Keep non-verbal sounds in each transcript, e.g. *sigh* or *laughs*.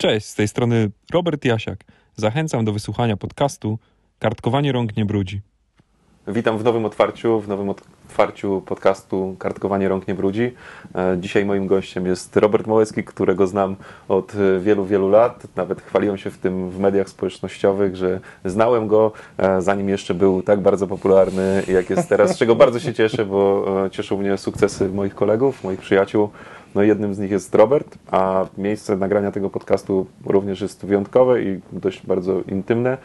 Cześć, z tej strony Robert Jasiak. Zachęcam do wysłuchania podcastu Kartkowanie rąk nie brudzi. Witam w nowym otwarciu, w nowym otwarciu podcastu Kartkowanie rąk nie brudzi. E, Dzisiaj moim gościem jest Robert Małecki, którego znam od wielu, wielu lat. Nawet chwaliłem się w tym w mediach społecznościowych, że znałem go e, zanim jeszcze był tak bardzo popularny, jak jest teraz, z czego bardzo się cieszę, bo e, cieszą mnie sukcesy moich kolegów, moich przyjaciół. No jednym z nich jest Robert, a miejsce nagrania tego podcastu również jest wyjątkowe i dość bardzo intymne,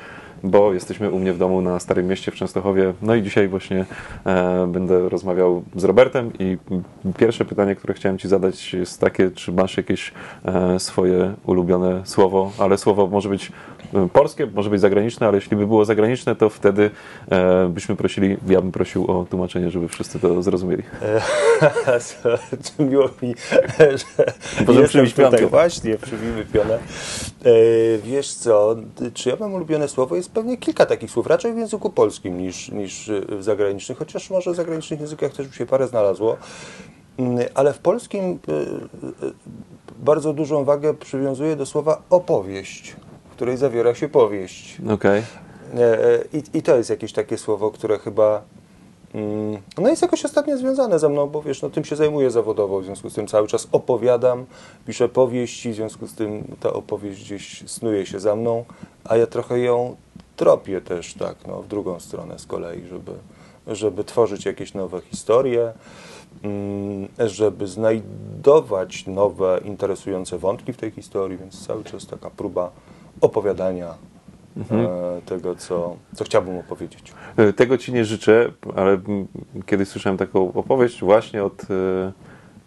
bo jesteśmy u mnie w domu na Starym Mieście w Częstochowie. No i dzisiaj właśnie e, będę rozmawiał z Robertem i pierwsze pytanie, które chciałem Ci zadać jest takie, czy masz jakieś e, swoje ulubione słowo, ale słowo może być polskie, może być zagraniczne, ale jeśli by było zagraniczne, to wtedy e, byśmy prosili, ja bym prosił o tłumaczenie, żeby wszyscy to zrozumieli. *laughs* Miło mi, że Możemy przybić piątkę. Właśnie, przybijmy pionę. E, wiesz co, czy ja mam ulubione słowo? Jest pewnie kilka takich słów, raczej w języku polskim niż, niż w zagranicznych, chociaż może w zagranicznych językach też by się parę znalazło. Mm, Ale w polskim e, e, bardzo dużą wagę przywiązuję do słowa opowieść, której zawiera się powieść. Okej. E, e, I, I to jest jakieś takie słowo, które chyba mm, no jest jakoś ostatnio związane ze mną, bo wiesz, no tym się zajmuję zawodowo, w związku z tym cały czas opowiadam, piszę powieści, w związku z tym ta opowieść gdzieś snuje się za mną, a ja trochę ją tropię też tak, no, w drugą stronę z kolei, żeby, żeby tworzyć jakieś nowe historie, mm, żeby znajdować nowe, interesujące wątki w tej historii, więc cały czas taka próba opowiadania e, tego, co, co chciałbym opowiedzieć. E, Tego ci nie życzę, ale kiedyś słyszałem taką opowieść właśnie od e,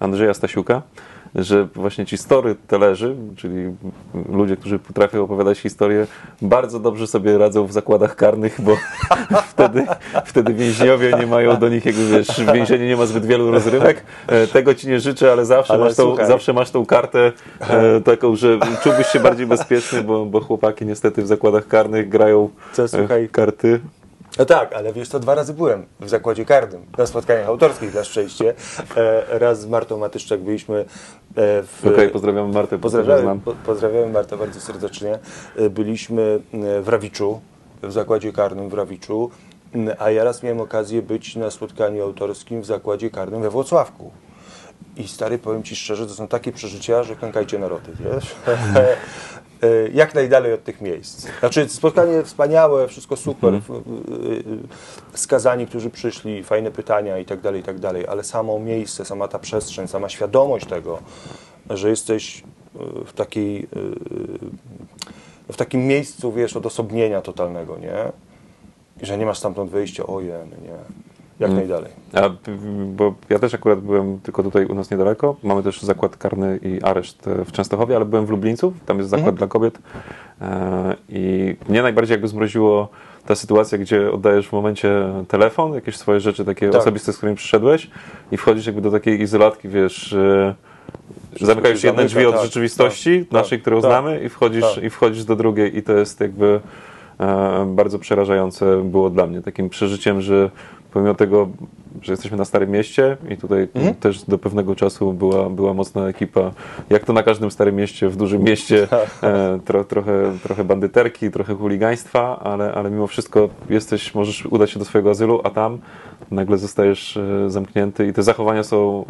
Andrzeja Stasiuka, że właśnie ci storytellerzy, czyli ludzie, którzy potrafią opowiadać historię, bardzo dobrze sobie radzą w zakładach karnych, bo *laughs* wtedy, wtedy więźniowie nie mają do nich, jakby wiesz, w więzieniu nie ma zbyt wielu rozrywek. E, Tego ci nie życzę, ale zawsze, Ale masz, tą, słuchaj. zawsze masz tą kartę e, taką, że czułbyś się bardziej bezpieczny, bo, bo chłopaki niestety w zakładach karnych grają Co, e, słuchaj? karty. No tak, ale wiesz, to dwa razy byłem w zakładzie karnym na spotkaniach autorskich na szczęście. E, raz z Martą Matyszczak byliśmy e, w... Okej, pozdrawiam Martę, bo Pozdrawiamy, po, pozdrawiamy Martę bardzo serdecznie. E, Byliśmy e, w Rawiczu, w zakładzie karnym w Rawiczu, m, a ja raz miałem okazję być na spotkaniu autorskim w zakładzie karnym we Włocławku. I stary, powiem Ci szczerze, to są takie przeżycia, że klękajcie narody, wiesz? *laughs* *laughs* E, Jak najdalej od tych miejsc. Znaczy spotkanie wspaniałe, wszystko super, w- w- y, skazani, którzy przyszli, fajne pytania i tak dalej, i tak dalej, ale samo miejsce, sama ta przestrzeń, sama świadomość tego, że jesteś y, w takiej, y, w takim miejscu, wiesz, odosobnienia totalnego, nie? I że nie masz stamtąd wyjścia, ojej, nie. Jak najdalej. A, bo ja też akurat byłem tylko tutaj u nas niedaleko. Mamy też zakład karny i areszt e, w Częstochowie, ale byłem w Lublińcu, tam jest zakład dla kobiet. E, I mnie najbardziej jakby zmroziło ta sytuacja, gdzie oddajesz w momencie telefon, jakieś swoje rzeczy takie Tak. osobiste, z którymi przyszedłeś i wchodzisz jakby do takiej izolatki, wiesz... e, Zamykają się jedne drzwi od tak, rzeczywistości tak, naszej, tak, którą tak, znamy i wchodzisz, i wchodzisz do drugiej i to jest jakby bardzo przerażające było dla mnie. Takim przeżyciem, że pomimo tego, że jesteśmy na Starym Mieście i tutaj Mhm. też do pewnego czasu była, była mocna ekipa, jak to na każdym Starym Mieście, w dużym mieście, *laughs* e, tro, trochę, trochę bandyterki, trochę chuligaństwa, ale, ale mimo wszystko jesteś, możesz udać się do swojego azylu, a tam nagle zostajesz e, zamknięty i te zachowania są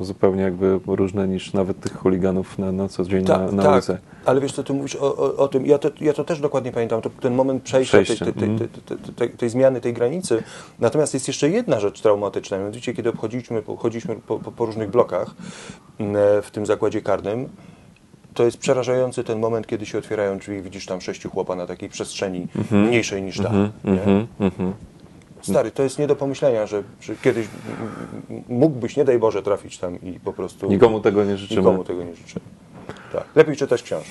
e, zupełnie jakby różne niż nawet tych chuliganów na, na co dzień na, na tak, ulicy. ale wiesz co, ty mówisz o, o, o tym, ja to, ja to też dokładnie pamiętam, to, ten moment przejścia, Tej, mhm. tej, tej, tej zmiany, tej granicy. Natomiast jest jeszcze jedna rzecz traumatyczna, mianowicie kiedy obchodziliśmy, chodziliśmy po, po, po różnych blokach m, w tym zakładzie karnym, to jest przerażający ten moment, kiedy się otwierają drzwi i widzisz tam sześciu chłopa na takiej przestrzeni mniejszej niż ta. nie? Mhm, mhm. Stary, to jest nie do pomyślenia, że, że kiedyś mógłbyś, nie daj Boże, trafić tam i po prostu... Nikomu tego nie życzymy. Nikomu tego nie życzę. Tak. Lepiej czytać książki.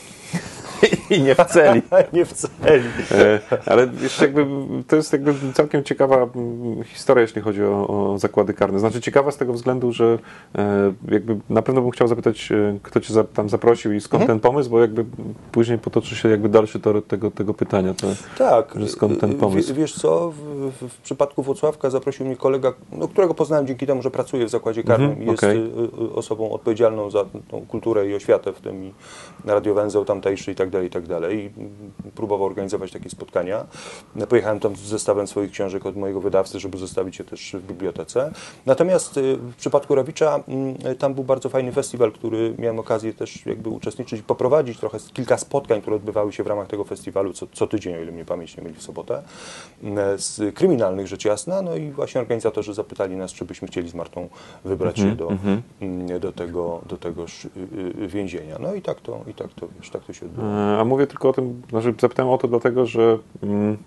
*laughs* *laughs* I nie w celi. *laughs* nie w celi. E, Ale jeszcze jakby, to jest jakby całkiem ciekawa mm, historia, jeśli chodzi o, o zakłady karne. Znaczy ciekawa z tego względu, że e, jakby na pewno bym chciał zapytać, e, kto cię tam zaprosił i skąd ten pomysł, bo jakby później potoczy się jakby dalszy tor tego, tego pytania. To, Tak. Że skąd ten W- pomysł? Wiesz co, w, w, w przypadku Włocławka zaprosił mnie kolega, no, którego poznałem dzięki temu, że pracuje w zakładzie karnym Mhm, i jest okej. y, y, osobą odpowiedzialną za tą kulturę i oświatę w tym i radiowęzeł tamtejszy i tak dalej, i tak dalej. I próbował organizować takie spotkania. Pojechałem tam z zestawem swoich książek od mojego wydawcy, żeby zostawić je też w bibliotece. Natomiast y, w przypadku Rawicza mm, tam był bardzo fajny festiwal, który miałem okazję też jakby uczestniczyć i poprowadzić trochę kilka spotkań, które odbywały się w ramach tego festiwalu co, co tydzień, o ile mnie pamięć nie myli w sobotę, mm, z kryminalnych rzecz jasna. No i właśnie organizatorzy zapytali nas, czy byśmy chcieli z Martą wybrać się do, mm, do tego, do tegoż y, y, więzienia. No i tak to, i tak to, wiesz, tak to się odbyło. A mówię tylko o tym, znaczy zapytałem o to dlatego, że mm,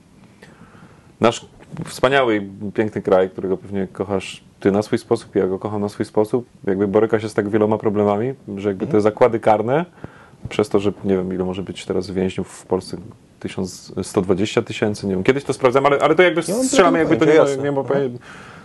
nasz wspaniały i piękny kraj, którego pewnie kochasz ty na swój sposób, ja go kocham na swój sposób, jakby boryka się z tak wieloma problemami, że jakby te zakłady karne, przez to, że nie wiem ile może być teraz więźniów w Polsce, 1120 tysięcy, nie wiem, kiedyś to sprawdzam, ale, ale to jakby Nie strzelamy, jakby to nie, pojęcia, nie ma.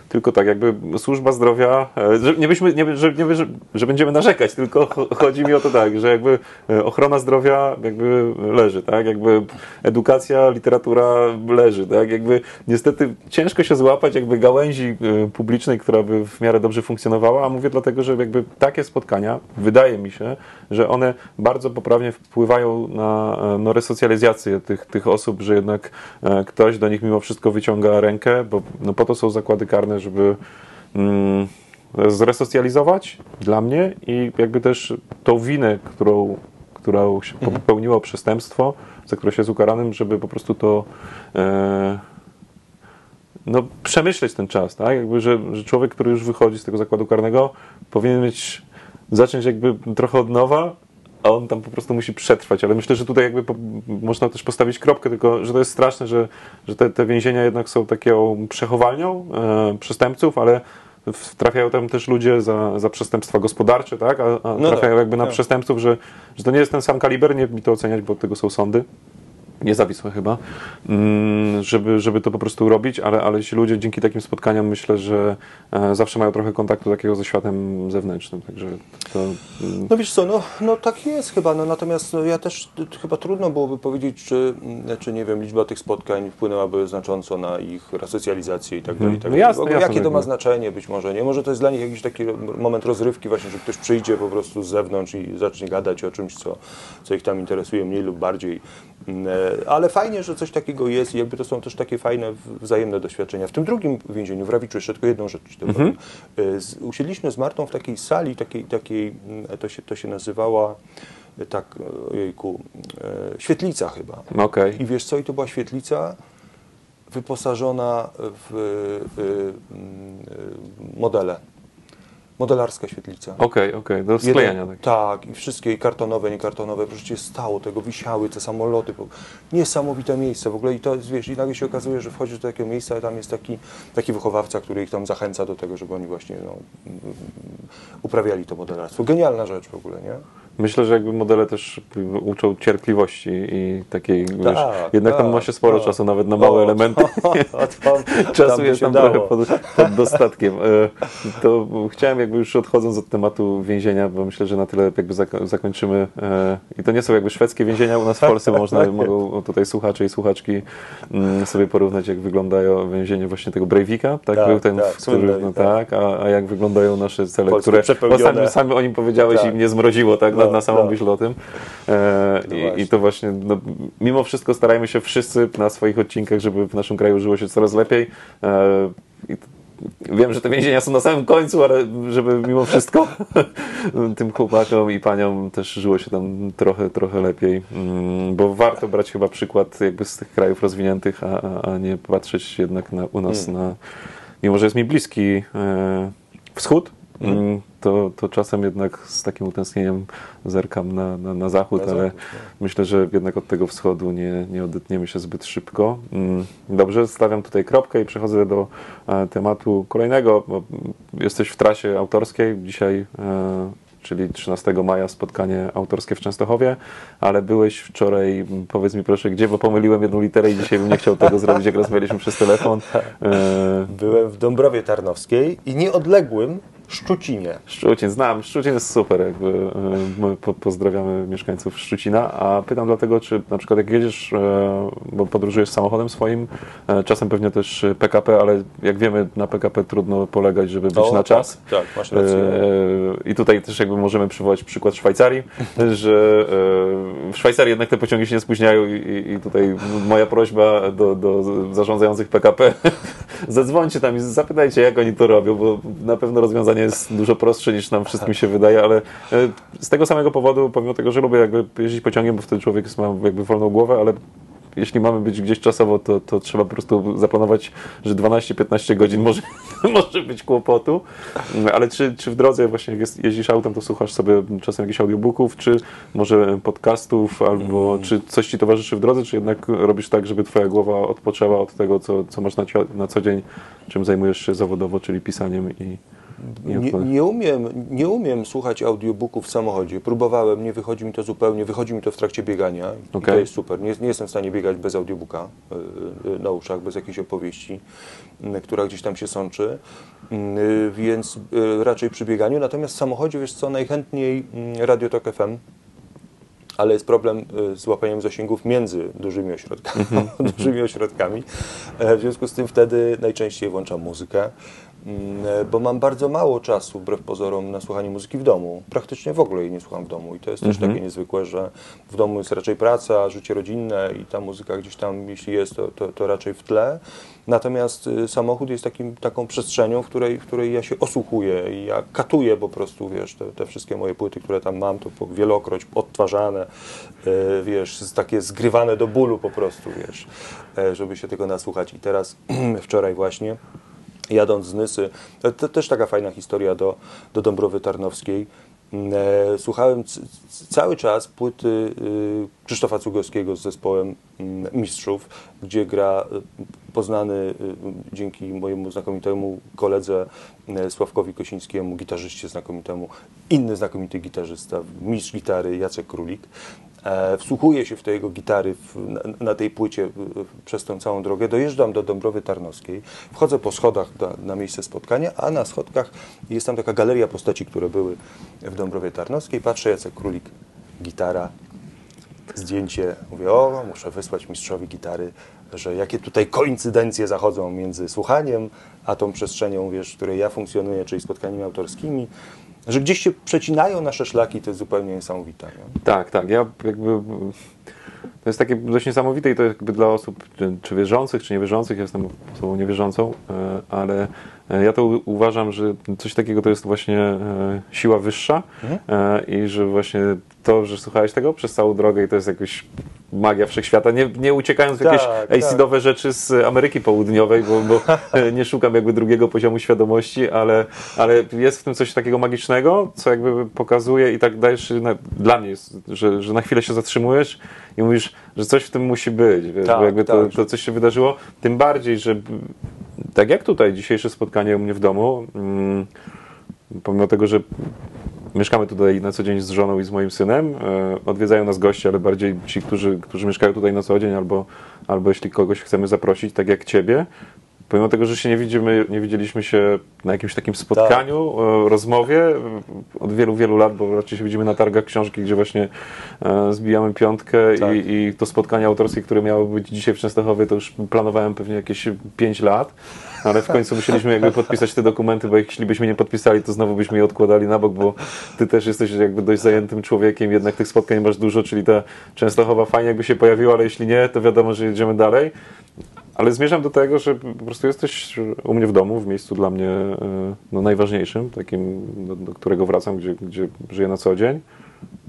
Tylko tak, jakby służba zdrowia, e, że nie, byśmy, nie, że, nie, że, będziemy narzekać, tylko cho- chodzi mi o to tak, że jakby e, ochrona zdrowia jakby leży, tak, jakby edukacja, literatura leży, tak, jakby niestety ciężko się złapać jakby gałęzi e, publicznej, która by w miarę dobrze funkcjonowała, a mówię dlatego, że jakby takie spotkania, wydaje mi się, że one bardzo poprawnie wpływają na no, resocjalizację tych, tych osób, że jednak ktoś do nich mimo wszystko wyciąga rękę, bo no, po to są zakłady karne, żeby mm, zresocjalizować dla mnie i jakby też tą winę, którą, którą się popełniło przestępstwo, za które się jest ukaranym, żeby po prostu to e, no, przemyśleć ten czas, tak? Jakby, że, że człowiek, który już wychodzi z tego zakładu karnego, powinien mieć, zacząć jakby trochę od nowa, a on tam po prostu musi przetrwać. Ale myślę, że tutaj jakby po, można też postawić kropkę, tylko że to jest straszne, że, że te, te więzienia jednak są taką przechowalnią e, przestępców, ale trafiają tam też ludzie za, za przestępstwa gospodarcze, tak? A, a No trafiają tak, jakby na tak. przestępców, że, że to nie jest ten sam kaliber, nie mi to oceniać, bo od tego są sądy niezawisłe chyba, mm, żeby, żeby to po prostu robić, ale, ale ci ludzie dzięki takim spotkaniom myślę, że e, zawsze mają trochę kontaktu takiego ze światem zewnętrznym, także to... mm, No wiesz co, no, no tak jest chyba, no, natomiast no, ja też chyba trudno byłoby powiedzieć, czy, mm, czy nie wiem, liczba tych spotkań wpłynęłaby znacząco na ich resocjalizację i tak dalej. tak No jasne, ogóle jasne, jakie to jakby. ma znaczenie być może, nie? Może to jest dla nich jakiś taki moment rozrywki właśnie, że ktoś przyjdzie po prostu z zewnątrz i zacznie gadać o czymś, co, co ich tam interesuje mniej lub bardziej. E, Ale fajnie, że coś takiego jest i jakby to są też takie fajne w- wzajemne doświadczenia. W tym drugim więzieniu, w Rawiczu, jeszcze tylko jedną rzecz Mhm. E, Usiedliśmy z Martą w takiej sali, takiej, takiej mm, to, się, to się nazywała e, tak, e, ojejku, e, świetlica chyba. Okej, I wiesz co, i to była świetlica wyposażona w e, mm, e, modele. Modelarska świetlica. okej, okej, do Jeden- sklejania. Tak. Tak, i wszystkie i kartonowe, niekartonowe, proszę cię, stało tego, wisiały te samoloty, bo niesamowite miejsce w ogóle i to wiesz, i nagle się okazuje, że wchodzisz do takiego miejsca, a tam jest taki, taki wychowawca, który ich tam zachęca do tego, żeby oni właśnie no, mm, uprawiali to modelarstwo. Genialna rzecz w ogóle, nie? Myślę, że jakby modele też uczą cierpliwości i takiej, wiesz, Tak, jednak tam tak, ma się sporo tak. czasu nawet na małe O, elementy. *laughs* tam- *laughs* Czasu jest tam dało. trochę pod, pod dostatkiem. E, To chciałem jakby już odchodząc od tematu więzienia, bo myślę, że na tyle jakby zako- zakończymy. e, I to nie są jakby szwedzkie więzienia u nas w Polsce, bo można, *laughs* mogą tutaj słuchacze i słuchaczki mm, sobie porównać, jak wyglądają więzienie właśnie tego Breivika, tak? Był ten, tak, który, no tak. a, a jak wyglądają nasze cele, które bo sami, sami o nim powiedziałeś i mnie zmroziło, tak? Na, No, na samą no. myśl o tym. E, No i. I to właśnie, no, mimo wszystko starajmy się wszyscy na swoich odcinkach, żeby w naszym kraju żyło się coraz lepiej. E, Wiem, że te więzienia są na samym końcu, ale żeby mimo wszystko *laughs* tym chłopakom i paniom też żyło się tam trochę, trochę lepiej, Mm, bo warto brać chyba przykład jakby z tych krajów rozwiniętych, a, a, a nie patrzeć jednak na, u nas na, mimo że jest mi bliski e, wschód, mm, to, to czasem jednak z takim utęsknieniem zerkam na, na, na zachód, Na ale zachód, myślę, że jednak od tego wschodu nie, nie odetniemy się zbyt szybko. Mm, Dobrze, stawiam tutaj kropkę i przechodzę do e, tematu kolejnego. Mm, jesteś w trasie autorskiej. Dzisiaj e, czyli 13 maja spotkanie autorskie w Częstochowie, ale byłeś wczoraj, m, powiedz mi proszę gdzie, bo pomyliłem jedną literę i dzisiaj bym nie chciał tego zrobić, jak rozmawialiśmy przez telefon. *laughs* Byłem w Dąbrowie Tarnowskiej i nieodległym Szczucinie. Szczucin, znam. Szczucin jest super, jakby my po, pozdrawiamy mieszkańców Szczucina, a pytam dlatego, czy na przykład jak jedziesz, e, bo podróżujesz samochodem swoim, e, czasem pewnie też PKP, ale jak wiemy na PKP trudno polegać, żeby być O, na czas. Tak, tak masz rację. I tutaj też jakby możemy przywołać przykład Szwajcarii, *laughs* że w Szwajcarii jednak te pociągi się nie spóźniają i, i tutaj moja prośba do, do zarządzających PKP, *laughs* zadzwońcie tam i zapytajcie jak oni to robią, bo na pewno rozwiązanie jest dużo prostsze niż nam wszystkim się wydaje, ale e, z tego samego powodu, pomimo tego, że lubię jakby jeździć pociągiem, bo wtedy człowiek ma jakby wolną głowę, ale jeśli mamy być gdzieś czasowo, to, to trzeba po prostu zaplanować, że 12-15 godzin może, *laughs* może być kłopotu. Ale czy, czy w drodze właśnie jak jest, jeździsz autem, to słuchasz sobie czasem jakichś audiobooków, czy może podcastów, albo czy coś ci towarzyszy w drodze, czy jednak robisz tak, żeby twoja głowa odpoczęła od tego, co, co masz na, na co dzień, czym zajmujesz się zawodowo, czyli pisaniem i Nie, nie, umiem, nie umiem słuchać audiobooków w samochodzie. Próbowałem, nie wychodzi mi to zupełnie, wychodzi mi to w trakcie biegania. I to jest super. Nie, nie jestem w stanie biegać bez audiobooka y, y, na uszach, bez jakiejś opowieści, która gdzieś tam się sączy. Y, Więc raczej przy bieganiu. Natomiast w samochodzie, wiesz co, najchętniej Radio Tok FM. Ale jest problem z łapaniem zasięgów między dużymi ośrodkami. *laughs* dużymi ośrodkami. E, W związku z tym wtedy najczęściej włączam muzykę, e, bo mam bardzo mało czasu, wbrew pozorom, na słuchanie muzyki w domu. Praktycznie w ogóle jej nie słucham w domu i to jest też takie niezwykłe, że w domu jest raczej praca, życie rodzinne i ta muzyka gdzieś tam, jeśli jest, to, to, to raczej w tle. Natomiast y, samochód jest takim, taką przestrzenią, w której, w której ja się osłuchuję i ja katuję po prostu, wiesz, te, te wszystkie moje płyty, które tam mam, to wielokroć odtwarzane, y, wiesz, takie zgrywane do bólu po prostu, wiesz, e, żeby się tego nasłuchać. I teraz *clears throat* wczoraj właśnie, jadąc z Nysy, to, też taka fajna historia do, do Dąbrowy Tarnowskiej, E, Słuchałem cały czas płyty y, Krzysztofa Cugowskiego z zespołem mm, Mistrzów, gdzie gra y, poznany y, dzięki mojemu znakomitemu koledze Sławkowi Kosińskiemu, gitarzyście znakomitemu, inny znakomity gitarzysta, mistrz gitary Jacek Królik. E, Wsłuchuję się w te jego gitary w, na, na tej płycie przez tą całą drogę. Dojeżdżam do Dąbrowy Tarnowskiej, wchodzę po schodach na, na miejsce spotkania, a na schodkach jest tam taka galeria postaci, które były w Dąbrowie Tarnowskiej. Patrzę, Jacek Królik, gitara, zdjęcie. Mówię, o, muszę wysłać mistrzowi gitary, że jakie tutaj koincydencje zachodzą między słuchaniem, a tą przestrzenią, wiesz, w której ja funkcjonuję, czyli spotkaniami autorskimi, że gdzieś się przecinają nasze szlaki, to jest zupełnie niesamowite. Nie? Tak, tak. Ja jakby. To jest takie dość niesamowite i to jakby dla osób czy, wierzących, czy niewierzących. Ja jestem osobą niewierzącą, e, ale e, ja to uważam, że coś takiego to jest właśnie e, siła wyższa e, i że właśnie to, że słuchałeś tego przez całą drogę i to jest jakaś magia wszechświata, nie, nie uciekając w jakieś Tak, acidowe rzeczy z Ameryki Południowej, bo, bo nie szukam jakby drugiego poziomu świadomości, ale, ale jest w tym coś takiego magicznego, co jakby pokazuje i tak dajesz, na, dla mnie jest, że, że na chwilę się zatrzymujesz i mówisz, że coś w tym musi być, wiesz, Tak, bo jakby to, tak. to coś się wydarzyło, tym bardziej, że tak jak tutaj dzisiejsze spotkanie u mnie w domu, mm, pomimo tego, że mieszkamy tutaj na co dzień z żoną i z moim synem, e, odwiedzają nas goście, ale bardziej ci, którzy, którzy mieszkają tutaj na co dzień, albo, albo jeśli kogoś chcemy zaprosić, tak jak ciebie, pomimo tego, że się nie widzimy, nie widzieliśmy się na jakimś takim spotkaniu, e, rozmowie od wielu, wielu lat, bo raczej się widzimy na targach książki, gdzie właśnie e, zbijamy piątkę Tak. i, i to spotkanie autorskie, które miało być dzisiaj w Częstochowie, to już planowałem pewnie jakieś 5 lat, ale w końcu musieliśmy jakby podpisać te dokumenty, bo jeśli byśmy nie podpisali, to znowu byśmy je odkładali na bok, bo ty też jesteś jakby dość zajętym człowiekiem, jednak tych spotkań masz dużo, czyli ta Częstochowa fajnie jakby się pojawiła, ale jeśli nie, to wiadomo, że jedziemy dalej. Ale zmierzam do tego, że po prostu jesteś u mnie w domu, w miejscu dla mnie e, no, najważniejszym, takim, do, do którego wracam, gdzie, gdzie żyję na co dzień.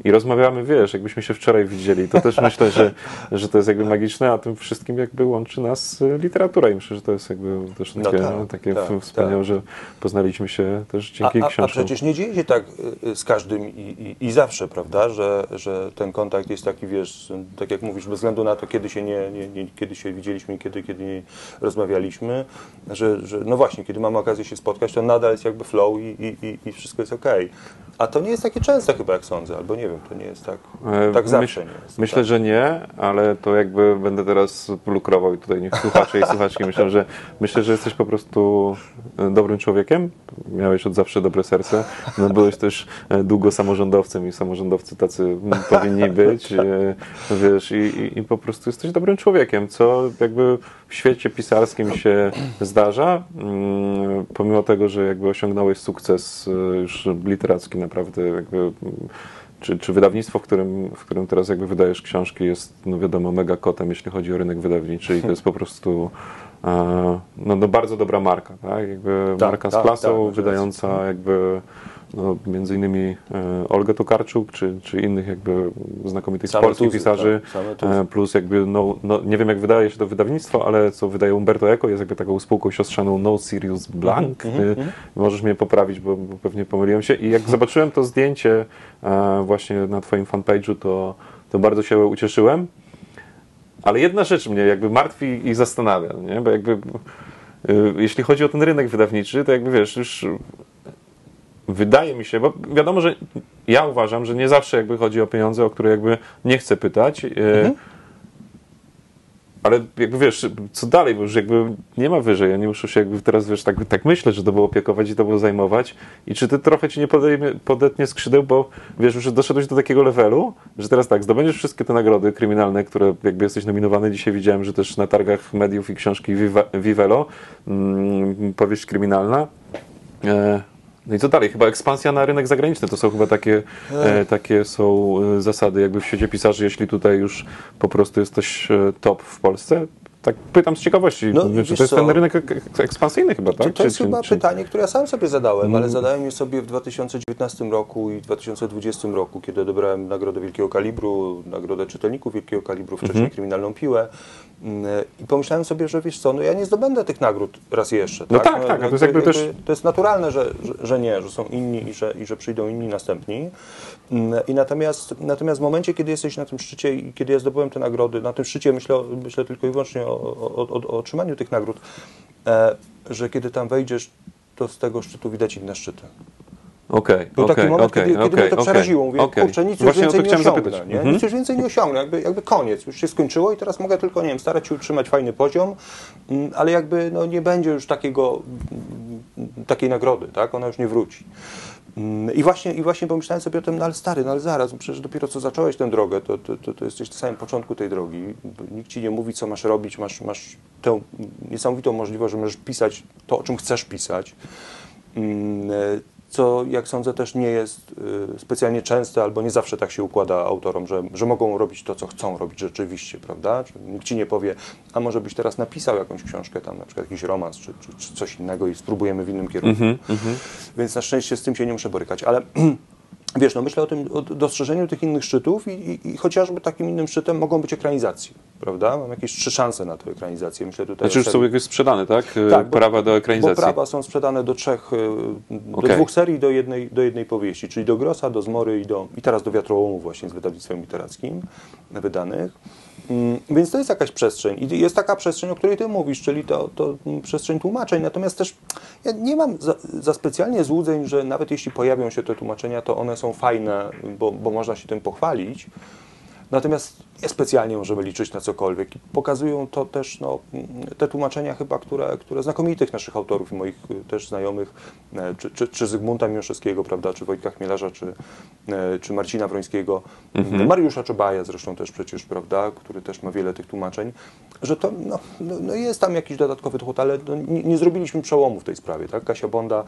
I rozmawiamy, wiesz, jakbyśmy się wczoraj widzieli. To też myślę, że, że to jest jakby magiczne, a tym wszystkim jakby łączy nas y, literatura i myślę, że to jest jakby też No takie, tak, no, takie tak, wspaniałe, tak. że poznaliśmy się też dzięki a, a, a przecież nie dzieje się tak y, y, z każdym i, i, i zawsze, prawda, że, że ten kontakt jest taki, wiesz, tak jak mówisz, bez względu na to, kiedy się nie, nie, nie kiedy się widzieliśmy i kiedy, kiedy nie rozmawialiśmy, że, że no właśnie, kiedy mamy okazję się spotkać, to nadal jest jakby flow i, i, i, i wszystko jest okej. A to nie jest takie częste chyba, jak sądzę, albo nie wiem, to nie jest tak, E, tak zawsze myśl- nie jest. Myślę, tak. że nie, ale to jakby będę teraz lukrował i tutaj niech słuchacze i słuchaczki myślą, że myślę, że jesteś po prostu e, dobrym człowiekiem. Miałeś od zawsze dobre serce. No, byłeś też e, długo samorządowcem i samorządowcy tacy powinni być. Wiesz, i, i, i po prostu jesteś dobrym człowiekiem, co jakby w świecie pisarskim się zdarza. Mm, Pomimo tego, że jakby osiągnąłeś sukces już literacki naprawdę jakby czy, czy wydawnictwo, w którym, w którym teraz jakby wydajesz książki jest, no wiadomo, mega kotem, jeśli chodzi o rynek wydawniczy i to jest po prostu e, no, no bardzo dobra marka, tak? Jakby Tak, marka z tak, klasą, tak, masz wydająca jakby no, między innymi e, Olgę Tokarczuk, czy, czy innych jakby znakomitych Same polskich tuzy, pisarzy, tak, e, plus jakby, no, no, nie wiem jak wydaje się to wydawnictwo, ale co wydaje Umberto Eco, jest jakby taką spółką siostrzaną No Sirius Blank. Mhm, E, Możesz mnie poprawić, bo, bo pewnie pomyliłem się. I jak zobaczyłem to zdjęcie e, właśnie na twoim fanpage'u, to, to bardzo się ucieszyłem. Ale jedna rzecz mnie jakby martwi i zastanawia, nie? bo jakby y, jeśli chodzi o ten rynek wydawniczy, to jakby wiesz, już wydaje mi się, bo wiadomo, że ja uważam, że nie zawsze jakby chodzi o pieniądze, o które jakby nie chcę pytać, y, ale jakby wiesz, co dalej, bo już jakby nie ma wyżej, ja nie muszę się jakby teraz, wiesz, tak, tak myślę, że to było opiekować i to było zajmować i czy ty trochę ci nie podejmie, podetnie skrzydeł, bo wiesz, już doszedłeś do takiego levelu, że teraz tak, zdobędziesz wszystkie te nagrody kryminalne, które jakby jesteś nominowany, dzisiaj widziałem, że też na targach mediów i książki Vive- Vivelo, mm, powieść kryminalna, e, no i co dalej? Chyba ekspansja na rynek zagraniczny to są chyba takie, e, takie są e, zasady jakby w świecie pisarzy, jeśli tutaj już po prostu jesteś e, top w Polsce. Tak pytam z ciekawości, No, czy to jest co? ten rynek ek- ek- ekspansyjny chyba, tak? To, to jest Czy- chyba czy- pytanie, które ja sam sobie zadałem, ale zadałem je sobie w 2019 roku i 2020 roku, kiedy odebrałem Nagrodę Wielkiego Kalibru, Nagrodę Czytelników Wielkiego Kalibru, wcześniej Mhm. Kryminalną Piłę. Mm, I pomyślałem sobie, że wiesz co, no ja nie zdobędę tych nagród raz jeszcze. No tak, tak, a to jest jakby też- To jest naturalne, że, że, że nie, że są inni i że, i że przyjdą inni następni. Mm, I natomiast, natomiast w momencie, kiedy jesteś na tym szczycie i kiedy ja zdobyłem te nagrody, na tym szczycie myślę, myślę tylko i wyłącznie o, o, o, o otrzymaniu tych nagród, e, że kiedy tam wejdziesz, to z tego szczytu widać inne szczyty. Okej, Był taki okej, moment, okej, kiedy, kiedy mnie to przeraziło. Mówię, okej. kurczę, nic już Właśnie więcej nie osiągnę. zapytać. Nie? Mhm. Nic już więcej nie osiągnę. Jakby, jakby koniec, już się skończyło i teraz mogę tylko, nie wiem, starać się utrzymać fajny poziom, mm, ale jakby no, nie będzie już takiego, mm, takiej nagrody, tak? Ona już nie wróci. Mm, I właśnie, I właśnie pomyślałem sobie o tym, no ale stary, no ale zaraz, no przecież dopiero co zacząłeś tę drogę, to, to, to, to jesteś na samym początku tej drogi. Nikt ci nie mówi, co masz robić, masz, masz tę niesamowitą możliwość, że możesz pisać to, o czym chcesz pisać. Mm, Co, jak sądzę, też nie jest y, specjalnie częste, albo nie zawsze tak się układa autorom, że, że mogą robić to, co chcą robić rzeczywiście, prawda? Nikt ci nie powie, a może byś teraz napisał jakąś książkę, tam na przykład jakiś romans, czy, czy, czy coś innego i spróbujemy w innym kierunku. Więc na szczęście z tym się nie muszę borykać, ale *clears throat* wiesz, no myślę o tym, o dostrzeżeniu tych innych szczytów i, i, i chociażby takim innym szczytem mogą być ekranizacje, prawda? Mam jakieś trzy szanse na tę ekranizację. Myślę tutaj Znaczy już są jakieś sprzedane, tak? E, tak, bo- Prawa do ekranizacji. Bo prawa są sprzedane do trzech, y, do Okej. dwóch serii, do jednej, do jednej powieści, czyli do Grossa, do Zmory i, do, i teraz do Wiatrołomu właśnie z wydawnictwem literackim wydanych. Mm, Więc to jest jakaś przestrzeń. I jest taka przestrzeń, o której ty mówisz, czyli to, to przestrzeń tłumaczeń. Natomiast też ja nie mam za, za specjalnie złudzeń, że nawet jeśli pojawią się te tłumaczenia, to one są fajne, bo, bo można się tym pochwalić. Natomiast niespecjalnie możemy liczyć na cokolwiek. Pokazują to też no, te tłumaczenia chyba, które, które znakomitych naszych autorów i moich y, też znajomych, e, czy, czy, czy Zygmunta Miłoszewskiego, prawda, czy Wojtka Chmielarza, czy, e, czy Marcina Wrońskiego, Mariusza Czobaja zresztą też przecież, prawda, który też ma wiele tych tłumaczeń, że to no, no, no jest tam jakiś dodatkowy dochód, ale no, nie, nie zrobiliśmy przełomu w tej sprawie. Tak? Kasia Bonda,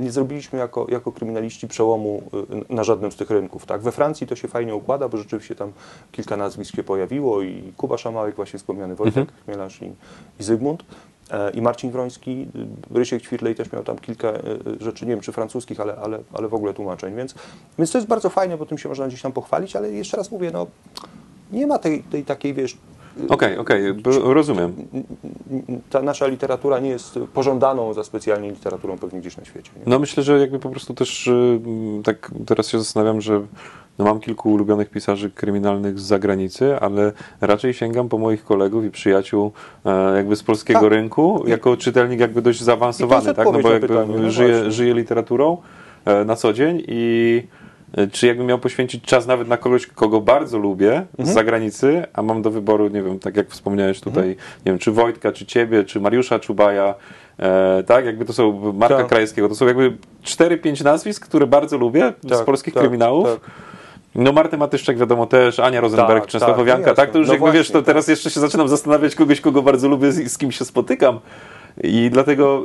nie zrobiliśmy jako, jako kryminaliści przełomu y, na żadnym z tych rynków. Tak? We Francji to się fajnie układa, bo rzeczywiście tam kilka nazwisk się pojawiło i Kuba Szamałek, właśnie wspomniany Wojtek Chmielarz i, i Zygmunt. E, I Marcin Wroński, Rysiek Ćwirlej też miał tam kilka y, y, rzeczy, nie wiem czy francuskich, ale, ale, ale w ogóle tłumaczeń, więc, więc to jest bardzo fajne, bo tym się można gdzieś tam pochwalić, ale jeszcze raz mówię, no nie ma tej, tej takiej, wiesz, Okej, okej, b- rozumiem. ta nasza literatura nie jest pożądaną za specjalnie literaturą pewnie gdzieś na świecie. Nie? No myślę, że jakby po prostu też y, tak teraz się zastanawiam, że no mam kilku ulubionych pisarzy kryminalnych z zagranicy, ale raczej sięgam po moich kolegów i przyjaciół e, jakby z polskiego Tak. rynku, jako czytelnik jakby dość zaawansowany, tak? No bo jakby pytanie, no żyję, właśnie. żyję literaturą e, na co dzień i czy jakbym miał poświęcić czas nawet na kogoś, kogo bardzo lubię Mhm. z zagranicy, a mam do wyboru, nie wiem, tak jak wspomniałeś tutaj, Mhm. nie wiem, czy Wojtka, czy ciebie, czy Mariusza Czubaja, e, tak, jakby to są Marka Tak. Krajewskiego, to są jakby 4-5 nazwisk, które bardzo lubię z Tak, polskich tak, kryminałów. tak. No Martę Matyszczak wiadomo też, Ania Rosenberg, Tak, Częstochowianka, tak, tak, to już. No jakby wiesz, to właśnie, teraz jeszcze się zaczynam zastanawiać kogoś, kogo bardzo lubię i z kim się spotykam i dlatego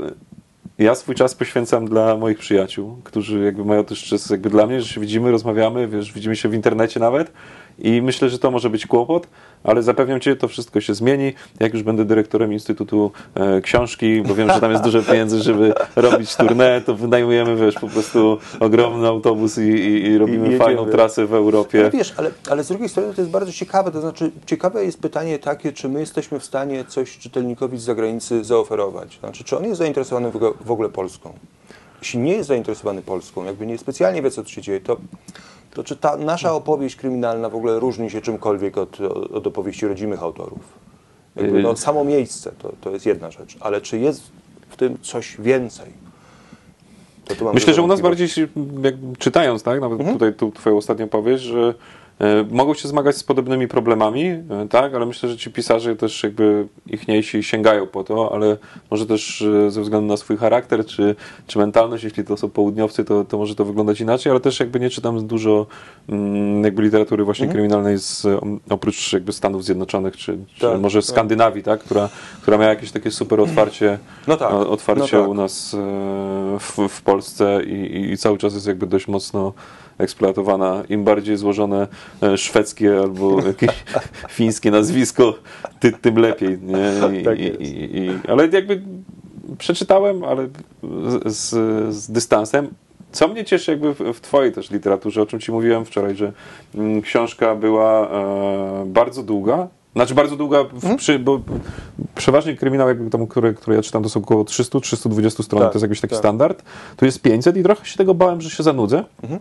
ja swój czas poświęcam dla moich przyjaciół, którzy jakby mają też czas jakby dla mnie, że się widzimy, rozmawiamy, wiesz, widzimy się w internecie nawet i myślę, że to może być kłopot, ale zapewniam Cię, to wszystko się zmieni, jak już będę dyrektorem Instytutu e, Książki, bo wiem, że tam jest dużo pieniędzy, żeby robić tournée, to wynajmujemy, wiesz, po prostu ogromny autobus i, i, i robimy I fajną trasę w Europie. Ale wiesz, ale, ale z drugiej strony to jest bardzo ciekawe, to znaczy ciekawe jest pytanie takie, czy my jesteśmy w stanie coś czytelnikowi z zagranicy zaoferować. Znaczy, czy on jest zainteresowany w ogóle, w ogóle Polską? Jeśli nie jest zainteresowany Polską, jakby nie specjalnie wie, co tu się dzieje, to, to czy ta nasza opowieść kryminalna w ogóle różni się czymkolwiek od, od opowieści rodzimych autorów? Jakby, no, samo miejsce to, to jest jedna rzecz, ale czy jest w tym coś więcej? Myślę, że u nas bardziej, jak, czytając, tak, nawet tutaj tu twoją ostatnią powieść, że mogą się zmagać z podobnymi problemami, e, tak, ale myślę, że ci pisarze też jakby ichniejsi sięgają po to, ale może też e, ze względu na swój charakter czy, czy mentalność, jeśli to są południowcy, to, to może to wyglądać inaczej, ale też jakby nie czytam dużo mm, jakby literatury właśnie kryminalnej z, oprócz jakby Stanów Zjednoczonych, czy, czy Tak, może tak. Skandynawii, tak, która, która miała jakieś takie super otwarcie, *clears throat* No tak, otwarcie no tak. u nas e, w, w Polsce i- i cały czas jest jakby dość mocno eksploatowana. Im bardziej złożone e, szwedzkie albo *laughs* jakieś fińskie nazwisko, ty, tym lepiej. Nie? I, Tak i, i, ale jakby przeczytałem, ale z, z, dystansem. Co mnie cieszy jakby w, w Twojej też literaturze, o czym Ci mówiłem wczoraj, że mm, książka była e, bardzo długa, znaczy bardzo długa, w, Mhm. przy, bo przeważnie kryminał, jakby tam, który, który ja czytam, to są około 300-320 stron, Tak, to jest jakiś taki tak. standard. Tu jest 500 i trochę się tego bałem, że się zanudzę, Mhm.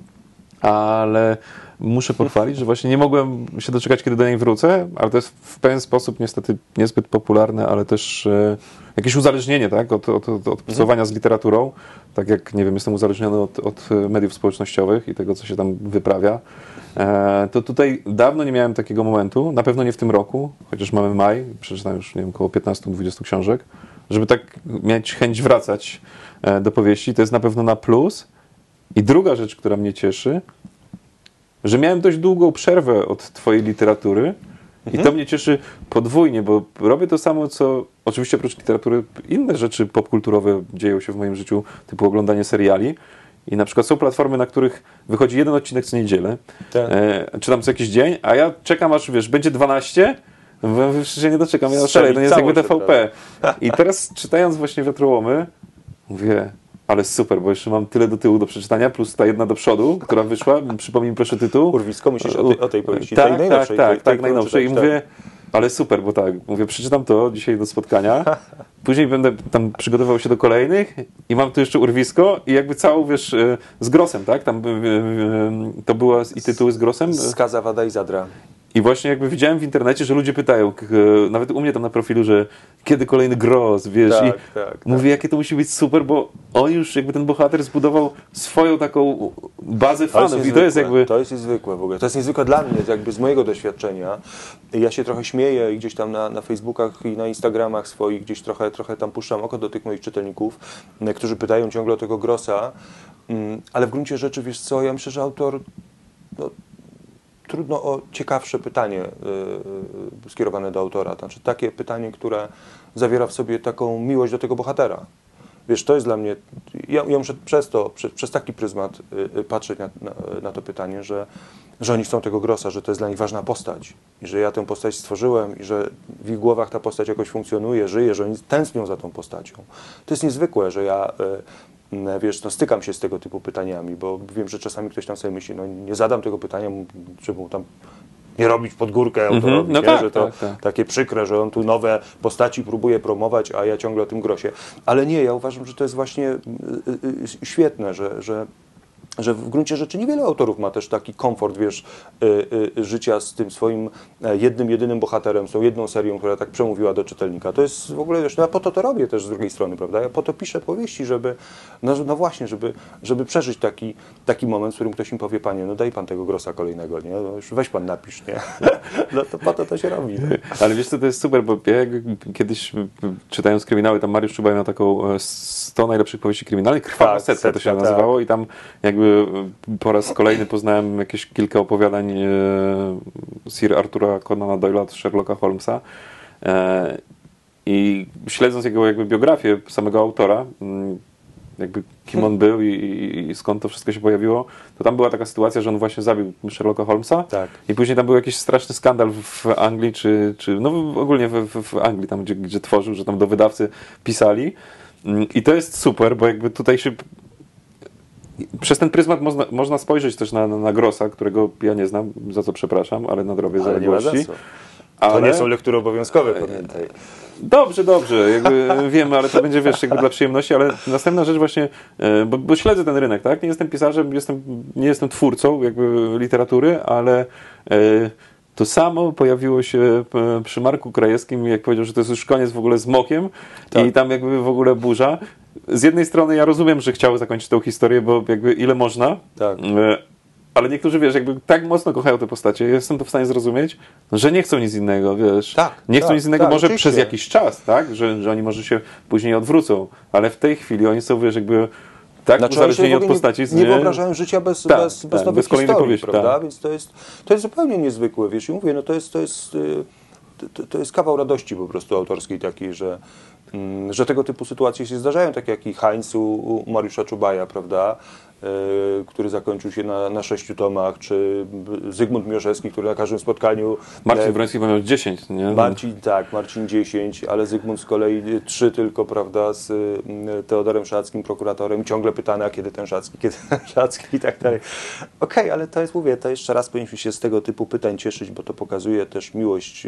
Ale muszę pochwalić, że właśnie nie mogłem się doczekać, kiedy do niej wrócę, ale to jest w pewien sposób niestety niezbyt popularne, ale też e, jakieś uzależnienie tak, od, od, od, od pracowania z literaturą, tak jak, nie wiem, jestem uzależniony od, od mediów społecznościowych i tego, co się tam wyprawia, e, to tutaj dawno nie miałem takiego momentu, na pewno nie w tym roku, chociaż mamy maj, przeczytałem już, nie wiem, około 15-20 książek, żeby tak mieć chęć wracać e, do powieści, to jest na pewno na plus. I druga rzecz, która mnie cieszy, że miałem dość długą przerwę od Twojej literatury i to mnie cieszy podwójnie, bo robię to samo, co oczywiście oprócz literatury inne rzeczy popkulturowe dzieją się w moim życiu, typu oglądanie seriali. I na przykład są platformy, na których wychodzi jeden odcinek co niedzielę, Tak. e, czy tam co jakiś dzień, a ja czekam aż, wiesz, będzie 12, bo ja nie doczekam, ja szaleję, to nie jest jakby TVP. I teraz czytając właśnie Wiatrołomy, mówię, ale super, bo jeszcze mam tyle do tyłu do przeczytania, plus ta jedna do przodu, która wyszła, przypomnij proszę tytuł. Urwisko, myślisz o tej, o tej powieści, Tak, tej najnowszej. tak, tej, tak, tej, tak, którą najnowszej. I mówię, ale super, bo tak, mówię, przeczytam to dzisiaj do spotkania, *laughs* później będę tam przygotował się do kolejnych i mam tu jeszcze urwisko i jakby całą, wiesz, e, z grosem, tak? Tam e, e, to była i tytuły z grosem. Skaza, Wada i Zadra. I właśnie jakby widziałem w internecie, że ludzie pytają, e, nawet u mnie tam na profilu, że kiedy kolejny gros, wiesz, Tak, i tak, tak. mówię, jakie to musi być super, bo on już jakby ten bohater zbudował swoją taką bazę fanów i to jest jakby... To jest niezwykłe w ogóle. To jest niezwykłe dla mnie, jakby z mojego doświadczenia. Ja się trochę śmieję i gdzieś tam na, na Facebookach i na Instagramach swoich gdzieś trochę, trochę tam puszczam oko do tych moich czytelników, którzy pytają ciągle o tego Grossa, Mm, ale w gruncie rzeczy, wiesz co, ja myślę, że autor no, trudno o ciekawsze pytanie y, y, skierowane do autora. Znaczy takie pytanie, które zawiera w sobie taką miłość do tego bohatera. Wiesz, to jest dla mnie, ja, ja muszę przez to, przez, przez taki pryzmat y, patrzeć na, na, na to pytanie, że, że oni chcą tego Grossa, że to jest dla nich ważna postać i że ja tę postać stworzyłem i że w ich głowach ta postać jakoś funkcjonuje, żyje, że oni tęsknią za tą postacią. To jest niezwykłe, że ja wiesz, no stykam się z tego typu pytaniami, bo wiem, że czasami ktoś tam sobie myśli, no nie zadam tego pytania, żeby mu tam nie robić pod górkę autorowi, no nie? tak, że to tak, tak. takie przykre, że on tu nowe postaci próbuje promować, a ja ciągle o tym grosie. Ale nie, ja uważam, że to jest właśnie y, y, y, świetne, że, że że w gruncie rzeczy niewiele autorów ma też taki komfort, wiesz, y, y, życia z tym swoim e, jednym, jedynym bohaterem, z tą jedną serią, która tak przemówiła do czytelnika. To jest w ogóle, wiesz, no ja po to to robię też z drugiej strony, prawda? Ja po to piszę powieści, żeby, no, no właśnie, żeby, żeby przeżyć taki, taki moment, w którym ktoś mi powie, panie, no daj pan tego grosa kolejnego, nie? No już weź pan napisz, nie? *laughs* No to po to to się robi. No. Ale wiesz co, to jest super, bo ja kiedyś y, czytając kryminały, tam Mariusz Czubaj miał taką e, 100 najlepszych powieści kryminalnych, Krwawa Tak, setka to się setka, nazywało i tam jakby y, po raz kolejny poznałem jakieś kilka opowiadań e, Sir Artura Conana Doyle'a od Sherlocka Holmesa E, i śledząc jego jakby biografię samego autora, mm, jakby kim on był i, i, i skąd to wszystko się pojawiło, to tam była taka sytuacja, że on właśnie zabił Sherlocka Holmesa Tak. i później tam był jakiś straszny skandal w- Anglii, czy, czy no ogólnie w, w, w Anglii, tam gdzie, gdzie tworzył, że tam do wydawcy pisali. Mm, I to jest super, bo jakby tutaj się przez ten pryzmat można, można spojrzeć też na, na, na Grossa, którego ja nie znam, za co przepraszam, ale Ale ma za zaległości. co. To Ale- nie są lektury obowiązkowe, pamiętaj. Dobrze, dobrze, jakby *laughs* wiemy, ale to będzie wiesz, jakby dla przyjemności, ale następna rzecz właśnie, e, bo, bo śledzę ten rynek, tak? Nie jestem pisarzem, jestem, nie jestem twórcą jakby literatury, ale e, to samo pojawiło się e, przy Marku Krajewskim, jak powiedział, że to jest już koniec w ogóle z Mokiem Tak. i tam jakby w ogóle burza. Z jednej strony ja rozumiem, że chciały zakończyć tą historię, bo jakby ile można, Tak. E, ale niektórzy, wiesz, jakby tak mocno kochają te postacie, jestem to w stanie zrozumieć, że nie chcą nic innego, wiesz. Tak, nie chcą tak, nic innego tak, może oczywiście. przez jakiś czas, tak? Że, że oni może się później odwrócą, ale w tej chwili oni są, wiesz, jakby tak Znaczy, uzależnieni od postaci. nie, nie wyobrażają życia bez, Tak, bez, bez tak, nowych bez historii, powieści, prawda? tak. Więc to jest, to jest zupełnie niezwykłe, wiesz, i mówię, no to jest, to jest, y, to, to jest kawał radości po prostu autorskiej takiej, że, że tego typu sytuacje się zdarzają, tak jak i Heinz u Mariusza Czubaja, prawda? Y, który zakończył się na, na sześciu tomach, czy Zygmunt Miorzewski, który na każdym spotkaniu Marcin e, Wroński miał 10, nie? Marcin, tak, Marcin 10, ale Zygmunt z kolei 3 tylko, prawda, z y, Teodorem Szackim, prokuratorem, ciągle pytany, a kiedy ten Szacki, kiedy *laughs* ten Szacki i tak dalej. Okej, ale to jest, mówię, to jeszcze raz powinniśmy się z tego typu pytań cieszyć, bo to pokazuje też miłość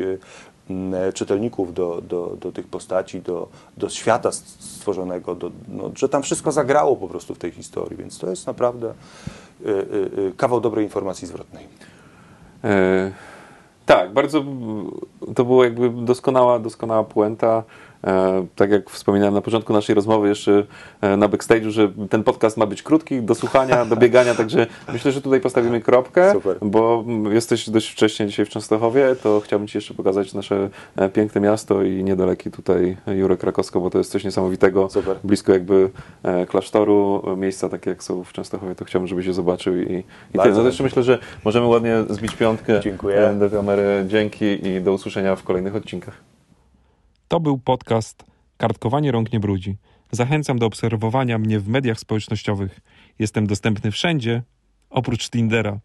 czytelników do, do, do tych postaci, do, do świata stworzonego, do, no, że tam wszystko zagrało po prostu w tej historii, więc to jest naprawdę y, y, y, kawał dobrej informacji zwrotnej. E, tak, bardzo to było jakby doskonała, doskonała puenta. E, tak jak wspominałem na początku naszej rozmowy jeszcze e, na backstage'u, że ten podcast ma być krótki, do słuchania, do biegania, *laughs* także myślę, że tutaj postawimy kropkę, Super. bo jesteś dość wcześnie dzisiaj w Częstochowie, to chciałbym Ci jeszcze pokazać nasze e, piękne miasto i niedaleki tutaj Jurek Krakowsko, bo to jest coś niesamowitego. Super. Blisko jakby klasztoru, miejsca takie jak są w Częstochowie, to chciałbym, żebyś je zobaczył i, i tyle. No też myślę, że możemy ładnie zbić piątkę. Dziękuję. Do kamery dzięki i do usłyszenia w kolejnych odcinkach. To był podcast Kartkowanie rąk nie brudzi. Zachęcam do obserwowania mnie w mediach społecznościowych. Jestem dostępny wszędzie, oprócz Tindera.